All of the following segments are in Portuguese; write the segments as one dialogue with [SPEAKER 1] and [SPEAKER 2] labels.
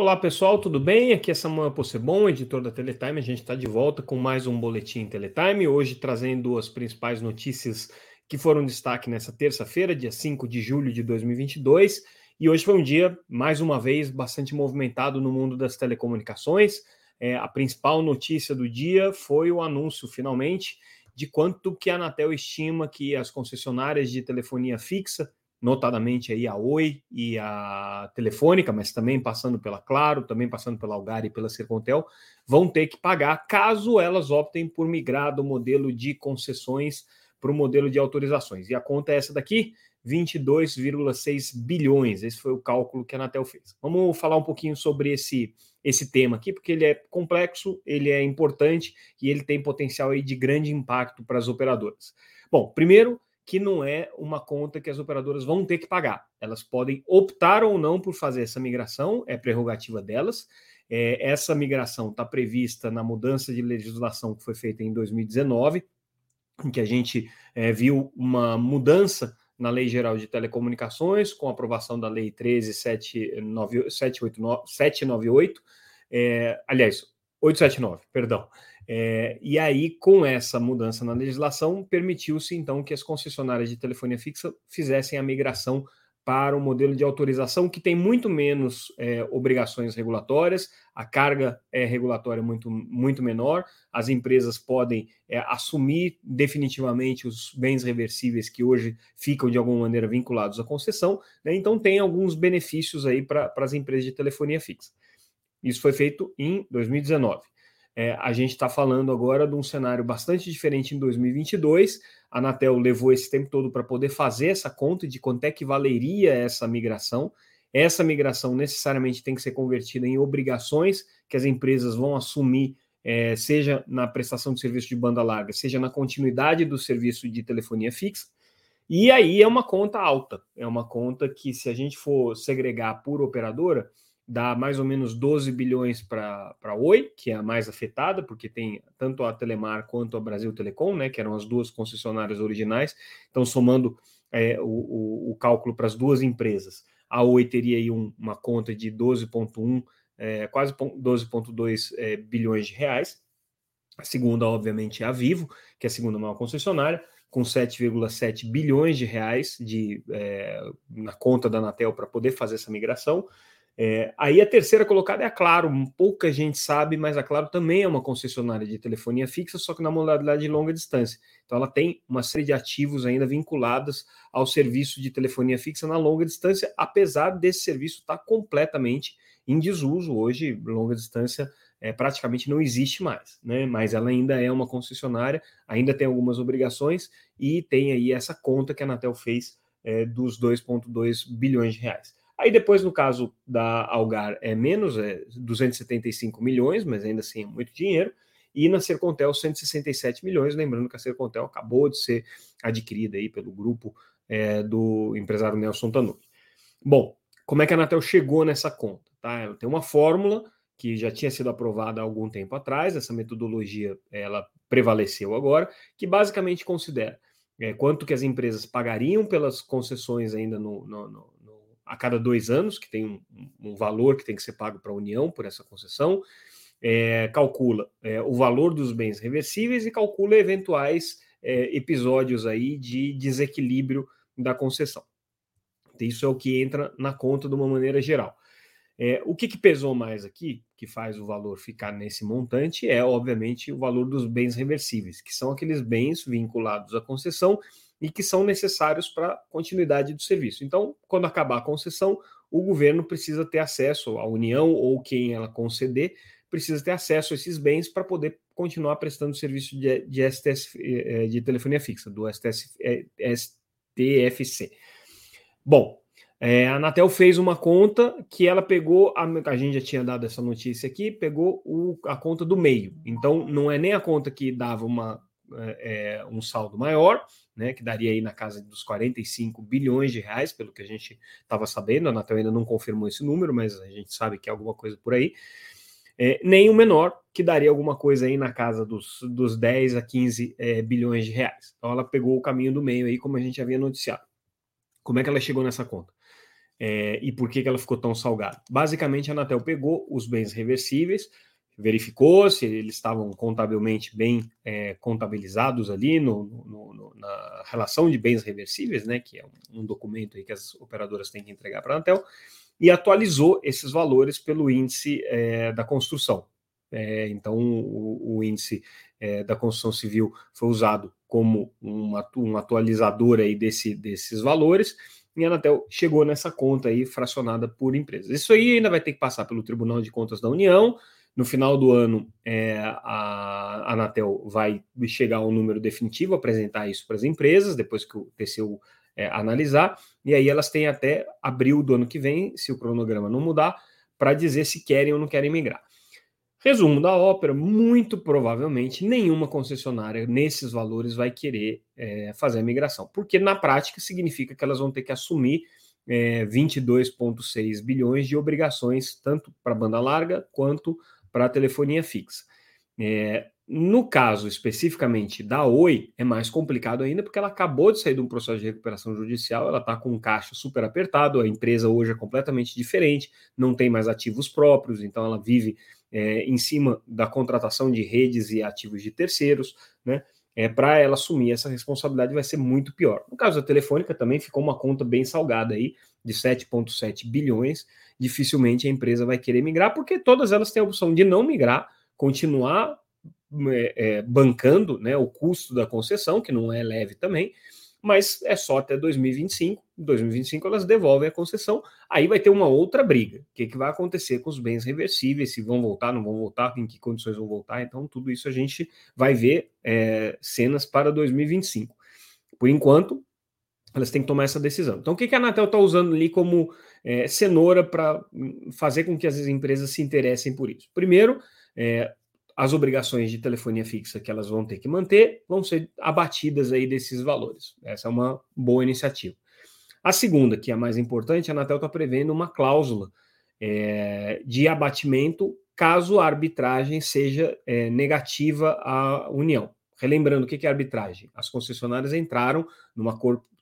[SPEAKER 1] Olá pessoal, tudo bem? Aqui é Samuel Possebon, editor da Teletime. A gente está de volta com mais um Boletim Teletime, hoje trazendo as principais notícias que foram destaque nessa terça-feira, dia 5 de julho de 2022. E hoje foi um dia, mais uma vez, bastante movimentado no mundo das telecomunicações. É, a principal notícia do dia foi o anúncio, finalmente, de quanto que a Anatel estima que as concessionárias de telefonia fixa notadamente aí a Oi e a Telefônica, mas também passando pela Claro, também passando pela Algar e pela Sercontel, vão ter que pagar caso elas optem por migrar do modelo de concessões para o modelo de autorizações. E a conta é essa daqui, 22,6 bilhões. Esse foi o cálculo que a Anatel fez. Vamos falar um pouquinho sobre esse esse tema aqui, porque ele é complexo, ele é importante e ele tem potencial aí de grande impacto para as operadoras. Bom, primeiro, que não é uma conta que as operadoras vão ter que pagar. Elas podem optar ou não por fazer essa migração, é prerrogativa delas. É, essa migração está prevista na mudança de legislação que foi feita em 2019, em que a gente é, viu uma mudança na Lei Geral de Telecomunicações, com a aprovação da Lei 13798, é, aliás, 879, perdão, é, e aí, com essa mudança na legislação, permitiu-se então que as concessionárias de telefonia fixa fizessem a migração para o modelo de autorização que tem muito menos é, obrigações regulatórias, a carga é regulatória muito, muito menor, as empresas podem é, assumir definitivamente os bens reversíveis que hoje ficam de alguma maneira vinculados à concessão, né? então tem alguns benefícios aí para as empresas de telefonia fixa. Isso foi feito em 2019. É, a gente está falando agora de um cenário bastante diferente em 2022. A Anatel levou esse tempo todo para poder fazer essa conta de quanto é que valeria essa migração. Essa migração necessariamente tem que ser convertida em obrigações que as empresas vão assumir, é, seja na prestação de serviço de banda larga, seja na continuidade do serviço de telefonia fixa. E aí é uma conta alta, é uma conta que, se a gente for segregar por operadora, dá mais ou menos 12 bilhões para a Oi, que é a mais afetada, porque tem tanto a Telemar quanto a Brasil Telecom, né, que eram as duas concessionárias originais. Então, somando é, o, o, o, cálculo para as duas empresas, a Oi teria aí um, uma conta de 12,1, é, quase 12,2 é, bilhões de reais. A segunda, obviamente, é a Vivo, que é a segunda maior concessionária, com 7,7 bilhões de reais de, é, na conta da Anatel para poder fazer essa migração. É, aí a terceira colocada é a Claro, pouca gente sabe, mas a Claro também é uma concessionária de telefonia fixa, só que na modalidade de longa distância. Então ela tem uma série de ativos ainda vinculados ao serviço de telefonia fixa na longa distância, apesar desse serviço estar completamente em desuso hoje, longa distância é, praticamente não existe mais, né? Mas ela ainda é uma concessionária, ainda tem algumas obrigações e tem aí essa conta que a Anatel fez é, dos 2,2 bilhões de reais. Aí depois, no caso da Algar, é menos, é 275 milhões, mas ainda assim é muito dinheiro. E na Sercontel, 167 milhões. Lembrando que a Sercontel acabou de ser adquirida aí pelo grupo é, do empresário Nelson Tanuri. Bom, como é que a Anatel chegou nessa conta? Tá? Ela tem uma fórmula que já tinha sido aprovada há algum tempo atrás, essa metodologia ela prevaleceu agora, que basicamente considera é, quanto que as empresas pagariam pelas concessões ainda no, no, no a cada dois anos, que tem um, um valor que tem que ser pago para a União por essa concessão, é, calcula é, o valor dos bens reversíveis e calcula eventuais é, episódios aí de desequilíbrio da concessão. Isso é o que entra na conta de uma maneira geral. É, o que, que, pesou mais aqui, que faz o valor ficar nesse montante, é obviamente o valor dos bens reversíveis, que são aqueles bens vinculados à concessão e que são necessários para a continuidade do serviço. Então, quando acabar a concessão, o governo precisa ter acesso, a União ou quem ela conceder, precisa ter acesso a esses bens para poder continuar prestando serviço de, de, STS, eh, de telefonia fixa, do STS, STFC. Eh, Bom, é, a Anatel fez uma conta que ela pegou, a, a gente já tinha dado essa notícia aqui, pegou o, a conta do meio. Então, não é nem a conta que dava uma, é, um saldo maior, né, que daria aí na casa dos 45 bilhões de reais, pelo que a gente estava sabendo, a Anatel ainda não confirmou esse número, mas a gente sabe que é alguma coisa por aí, é, nem o menor, que daria alguma coisa aí na casa dos, dos 10 a 15 é, bilhões de reais. Então ela pegou o caminho do meio aí, como a gente havia noticiado. Como é que ela chegou nessa conta? É, e por que, que ela ficou tão salgada? Basicamente, a Anatel pegou os bens reversíveis, verificou se eles estavam contabilmente bem é, contabilizados ali no, no, no, na relação de bens reversíveis, né, que é um, um documento que as operadoras têm que entregar para a Anatel, e atualizou esses valores pelo índice é, da construção. É, então, o, o índice é, da construção civil foi usado como uma, um atualizador aí desse, desses valores, e a Anatel chegou nessa conta aí fracionada por empresas. Isso aí ainda vai ter que passar pelo Tribunal de Contas da União, no final do ano, é, a Anatel vai chegar ao número definitivo, apresentar isso para as empresas, depois que o TCU é, analisar, e aí elas têm até abril do ano que vem, se o cronograma não mudar, para dizer se querem ou não querem migrar. Resumo da ópera: muito provavelmente nenhuma concessionária nesses valores vai querer é, fazer a migração, porque na prática significa que elas vão ter que assumir é, 22,6 bilhões de obrigações, tanto para banda larga quanto para a telefonia fixa. É, no caso especificamente da Oi, é mais complicado ainda, porque ela acabou de sair de um processo de recuperação judicial, ela está com um caixa super apertado, a empresa hoje é completamente diferente, não tem mais ativos próprios, então ela vive é, em cima da contratação de redes e ativos de terceiros, né? É, para ela assumir essa responsabilidade vai ser muito pior. No caso da Telefônica também ficou uma conta bem salgada aí, de 7,7 bilhões, dificilmente a empresa vai querer migrar, porque todas elas têm a opção de não migrar, continuar é, é, bancando né, o custo da concessão, que não é leve também, mas é só até 2025. Em 2025 elas devolvem a concessão, aí vai ter uma outra briga. O que, que vai acontecer com os bens reversíveis, se vão voltar, não vão voltar, em que condições vão voltar. Então, tudo isso a gente vai ver é, cenas para 2025. Por enquanto, elas têm que tomar essa decisão. Então, o que, que a Anatel está usando ali como é, cenoura para fazer com que as empresas se interessem por isso? Primeiro, é, as obrigações de telefonia fixa que elas vão ter que manter vão ser abatidas aí desses valores. Essa é uma boa iniciativa. A segunda, que é a mais importante, a Anatel está prevendo uma cláusula é, de abatimento caso a arbitragem seja é, negativa à União. Relembrando o que é arbitragem. As concessionárias entraram numa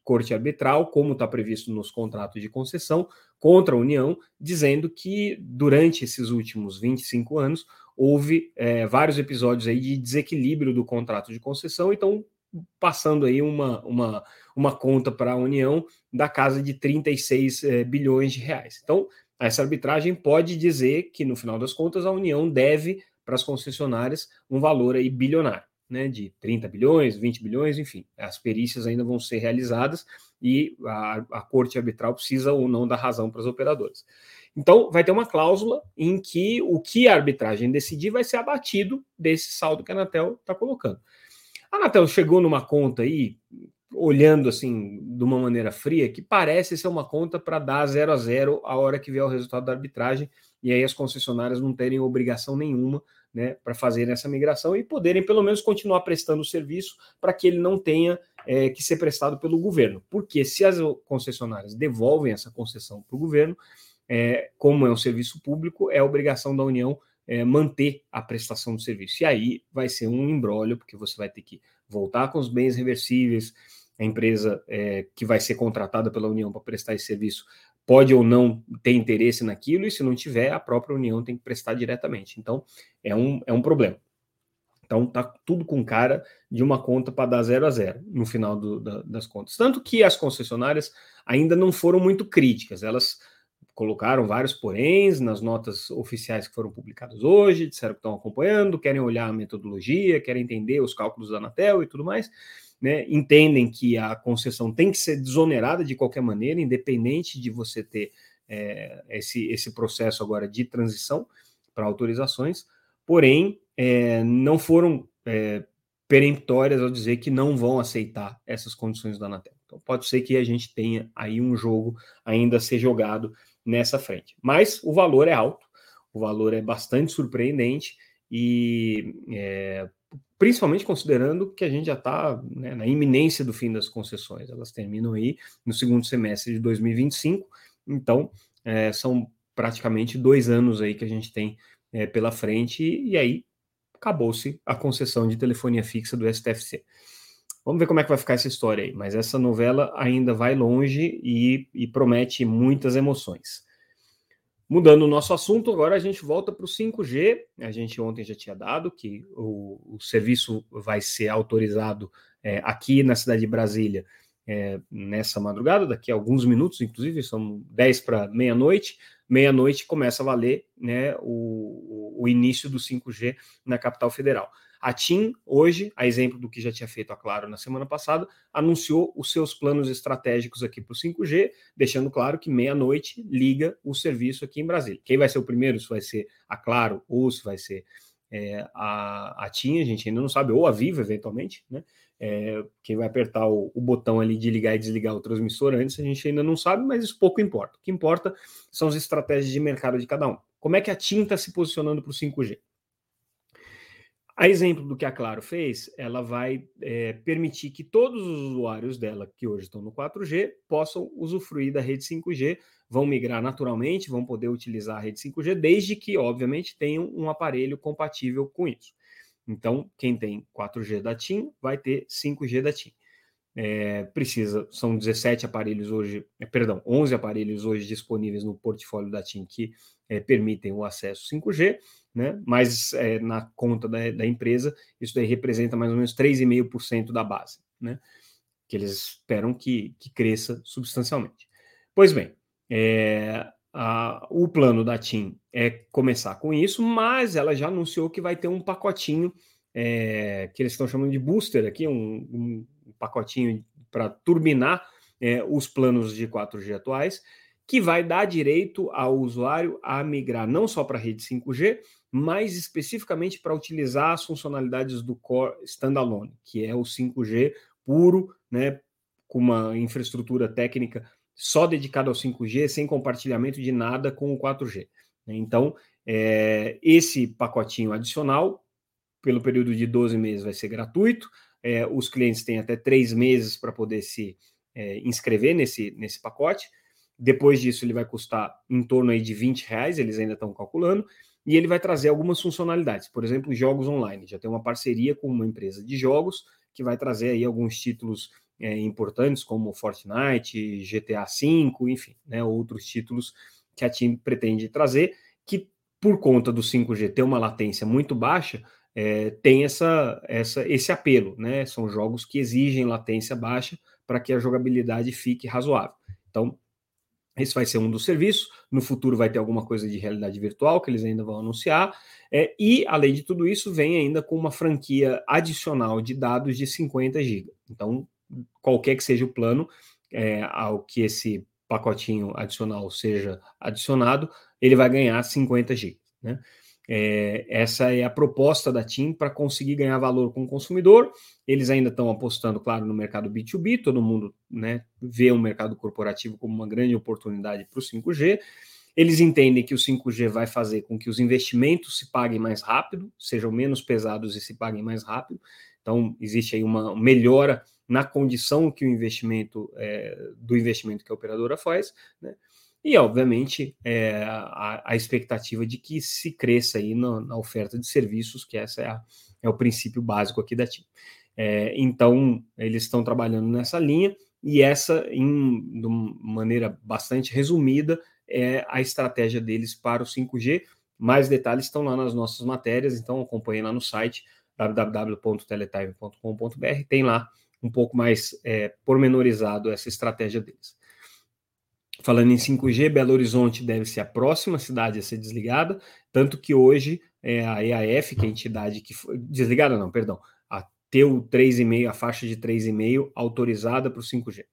[SPEAKER 1] corte arbitral, como está previsto nos contratos de concessão, contra a União, dizendo que durante esses últimos 25 anos houve é, vários episódios aí de desequilíbrio do contrato de concessão, então passando aí uma, uma, uma conta para a União da casa de 36 é, bilhões de reais. Então, essa arbitragem pode dizer que, no final das contas, a União deve para as concessionárias um valor aí bilionário né, de 30 bilhões, 20 bilhões, enfim, as perícias ainda vão ser realizadas e a, a corte arbitral precisa ou não dar razão para as operadoras. Então, vai ter uma cláusula em que o que a arbitragem decidir vai ser abatido desse saldo que a Anatel está colocando. A Anatel chegou numa conta aí, olhando assim, de uma maneira fria, que parece ser uma conta para dar zero a zero a hora que vier o resultado da arbitragem, e aí as concessionárias não terem obrigação nenhuma né, para fazerem essa migração e poderem pelo menos continuar prestando o serviço para que ele não tenha é, que ser prestado pelo governo. Porque se as concessionárias devolvem essa concessão para o governo, é, como é um serviço público, é obrigação da União é, manter a prestação do serviço. E aí vai ser um embrólio, porque você vai ter que voltar com os bens reversíveis, a empresa que vai ser contratada pela União para prestar esse serviço pode ou não ter interesse naquilo, e se não tiver, a própria União tem que prestar diretamente. Então, é um, é um problema. Então, tá tudo com cara de uma conta para dar zero a zero no final do, da, das contas. Tanto que as concessionárias ainda não foram muito críticas, elas colocaram vários poréns nas notas oficiais que foram publicadas hoje, disseram que estão acompanhando, querem olhar a metodologia, querem entender os cálculos da Anatel e tudo mais né, entendem que a concessão tem que ser desonerada de qualquer maneira, independente de você ter é, esse, esse processo agora de transição para autorizações, porém é, não foram é, peremptórias ao dizer que não vão aceitar essas condições da Anatel. Então pode ser que a gente tenha aí um jogo ainda a ser jogado nessa frente. Mas o valor é alto, o valor é bastante surpreendente e é, principalmente considerando que a gente já está né, na iminência do fim das concessões. Elas terminam aí no segundo semestre de 2025, então é, são praticamente dois anos aí que a gente tem é, pela frente, e, e aí acabou-se a concessão de telefonia fixa do STFC. Vamos ver como é que vai ficar essa história aí. Mas essa novela ainda vai longe e, e promete muitas emoções. Mudando o nosso assunto, agora a gente volta para o 5G. A gente ontem já tinha dado que o, o serviço vai ser autorizado é, aqui na cidade de Brasília é, nessa madrugada, daqui a alguns minutos, inclusive, são 10 para meia-noite. Meia-noite começa a valer né, o, o início do 5G na capital federal. A TIM, hoje, a exemplo do que já tinha feito a Claro na semana passada, anunciou os seus planos estratégicos aqui para o 5G, deixando claro que meia-noite liga o serviço aqui em Brasília. Quem vai ser o primeiro, se vai ser a Claro ou se vai ser é, a, a TIM, a gente ainda não sabe, ou a Vivo, eventualmente, né? É, quem vai apertar o, o, botão ali de ligar e desligar o transmissor antes, a gente ainda não sabe, mas isso pouco importa. O que importa são as estratégias de mercado de cada um. Como é que a TIM está se posicionando para o 5G? A exemplo do que a Claro fez, ela vai é, permitir que todos os usuários dela que hoje estão no 4G possam usufruir da rede 5G, vão migrar naturalmente, vão poder utilizar a rede 5G, desde que, obviamente, tenham um aparelho compatível com isso. Então, quem tem 4G da TIM vai ter 5G da TIM. É, precisa, são 17 aparelhos hoje, é, perdão, 11 aparelhos hoje disponíveis no portfólio da TIM que é, permitem o acesso 5G né? Mas é, na conta da, da, empresa, isso daí representa mais ou menos 3,5% da base, né? Que eles esperam que, que cresça substancialmente. Pois bem, é, a, o plano da TIM é começar com isso, mas ela já anunciou que vai ter um pacotinho é, que eles estão chamando de booster aqui, um, um pacotinho para turbinar é, os planos de 4G atuais, que vai dar direito ao usuário a migrar não só para a rede 5G, mais especificamente para utilizar as funcionalidades do Core Standalone, que é o 5G puro, né, com uma infraestrutura técnica só dedicada ao 5G, sem compartilhamento de nada com o 4G. Então, é, esse pacotinho adicional, pelo período de 12 meses, vai ser gratuito. É, os clientes têm até três meses para poder se é, inscrever nesse, nesse pacote. Depois disso, ele vai custar em torno aí de 20 reais, eles ainda estão calculando e ele vai trazer algumas funcionalidades, por exemplo, jogos online. Já tem uma parceria com uma empresa de jogos que vai trazer aí alguns títulos é, importantes, como Fortnite, GTA V, enfim, né, outros títulos que a TIM pretende trazer, que por conta do 5G ter uma latência muito baixa, é, tem essa, essa, esse apelo, né? São jogos que exigem latência baixa para que a jogabilidade fique razoável. Então, esse vai ser um dos serviços. No futuro vai ter alguma coisa de realidade virtual que eles ainda vão anunciar. É, e, além de tudo isso, vem ainda com uma franquia adicional de dados de 50 GB. Então, qualquer que seja o plano é, ao que esse pacotinho adicional seja adicionado, ele vai ganhar 50 GB. Né? É, essa é a proposta da TIM para conseguir ganhar valor com o consumidor. Eles ainda estão apostando, claro, no mercado B2B, todo mundo né, vê o mercado corporativo como uma grande oportunidade para o 5G. Eles entendem que o 5G vai fazer com que os investimentos se paguem mais rápido, sejam menos pesados e se paguem mais rápido. Então, existe aí uma melhora na condição que o investimento é, do investimento que a operadora faz, né? E, obviamente, é, a, a, expectativa de que se cresça aí na, na oferta de serviços, que essa é, a, é, o princípio básico aqui da TIM. É, então, eles estão trabalhando nessa linha, e essa, em, de maneira bastante resumida, é a estratégia deles para o 5G. Mais detalhes estão lá nas nossas matérias, então acompanhe lá no site www.teletime.com.br, tem lá um pouco mais é, pormenorizado essa estratégia deles. Falando em 5G, Belo Horizonte deve ser a próxima cidade a ser desligada, tanto que hoje é a EAF, que é a entidade que foi desligada, não, perdão, a ter o 3,5, a faixa de 3,5 autorizada para o 5G.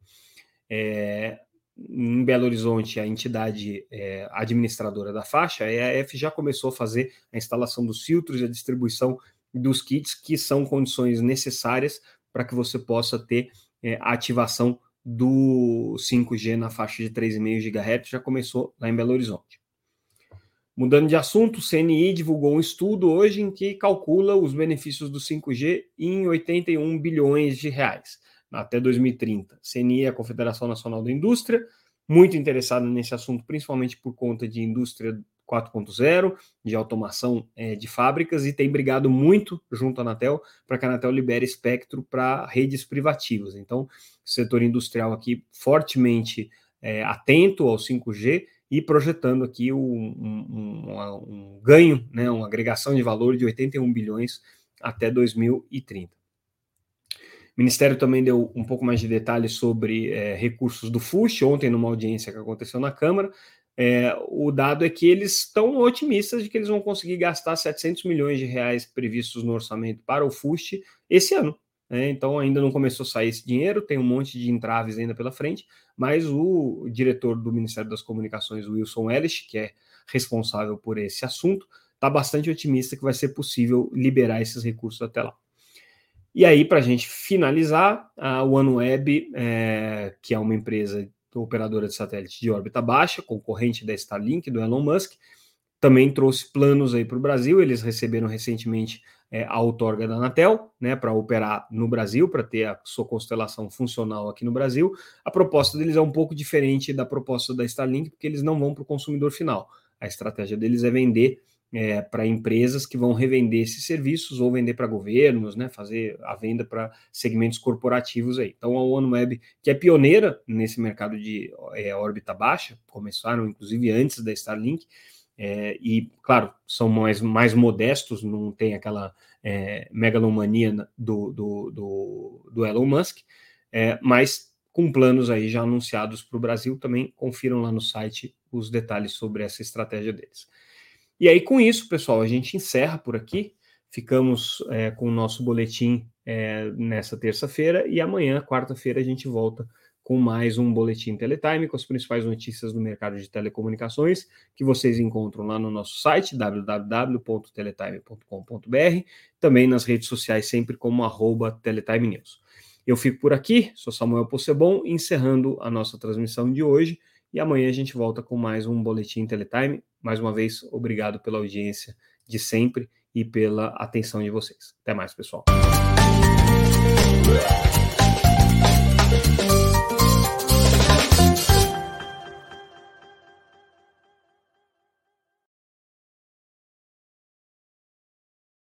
[SPEAKER 1] É, em Belo Horizonte, a entidade é, administradora da faixa, a EAF, já começou a fazer a instalação dos filtros e a distribuição dos kits, que são condições necessárias para que você possa ter é, a ativação do 5G na faixa de 3,5 GHz já começou lá em Belo Horizonte. Mudando de assunto, o CNI divulgou um estudo hoje em que calcula os benefícios do 5G em 81 bilhões de reais até 2030. CNI é a Confederação Nacional da Indústria, muito interessada nesse assunto, principalmente por conta de indústria 4.0, de automação é, de fábricas, e tem brigado muito junto à Anatel para que a Anatel libere espectro para redes privativas. Então, setor industrial aqui fortemente é, atento ao 5G e projetando aqui um, um, um, um ganho, né, uma agregação de valor de 81 bilhões até 2030. O Ministério também deu um pouco mais de detalhes sobre é, recursos do FUST, ontem numa audiência que aconteceu na Câmara. É, o dado é que eles estão otimistas de que eles vão conseguir gastar 700 milhões de reais previstos no orçamento para o FUST esse ano. Né? Então ainda não começou a sair esse dinheiro, tem um monte de entraves ainda pela frente, mas o diretor do Ministério das Comunicações, Wilson Ellis, que é responsável por esse assunto, está bastante otimista que vai ser possível liberar esses recursos até lá. E aí, para a gente finalizar, a OneWeb, é, que é uma empresa operadora de satélite de órbita baixa, concorrente da Starlink, do Elon Musk, também trouxe planos aí para o Brasil. Eles receberam recentemente é, a outorga da Anatel, né, para operar no Brasil, para ter a sua constelação funcional aqui no Brasil. A proposta deles é um pouco diferente da proposta da Starlink, porque eles não vão para o consumidor final. A estratégia deles é vender é, para empresas que vão revender esses serviços ou vender para governos, né, fazer a venda para segmentos corporativos aí. Então a OneWeb, que é pioneira nesse mercado de é, órbita baixa, começaram inclusive antes da Starlink, é, e claro, são mais, mais modestos, não tem aquela é, megalomania do, do, do, do Elon Musk, é, mas com planos aí já anunciados para o Brasil, também confiram lá no site os detalhes sobre essa estratégia deles. E aí, com isso, pessoal, a gente encerra por aqui. Ficamos é, com o nosso boletim é, nessa terça-feira e amanhã, quarta-feira, a gente volta com mais um boletim Teletime com as principais notícias do mercado de telecomunicações que vocês encontram lá no nosso site www.teletime.com.br, também nas redes sociais sempre como arroba Teletime News. Eu fico por aqui, sou Samuel Possebon, encerrando a nossa transmissão de hoje e amanhã a gente volta com mais um Boletim Teletime. Mais uma vez, obrigado pela audiência de sempre e pela atenção de vocês. Até mais, pessoal.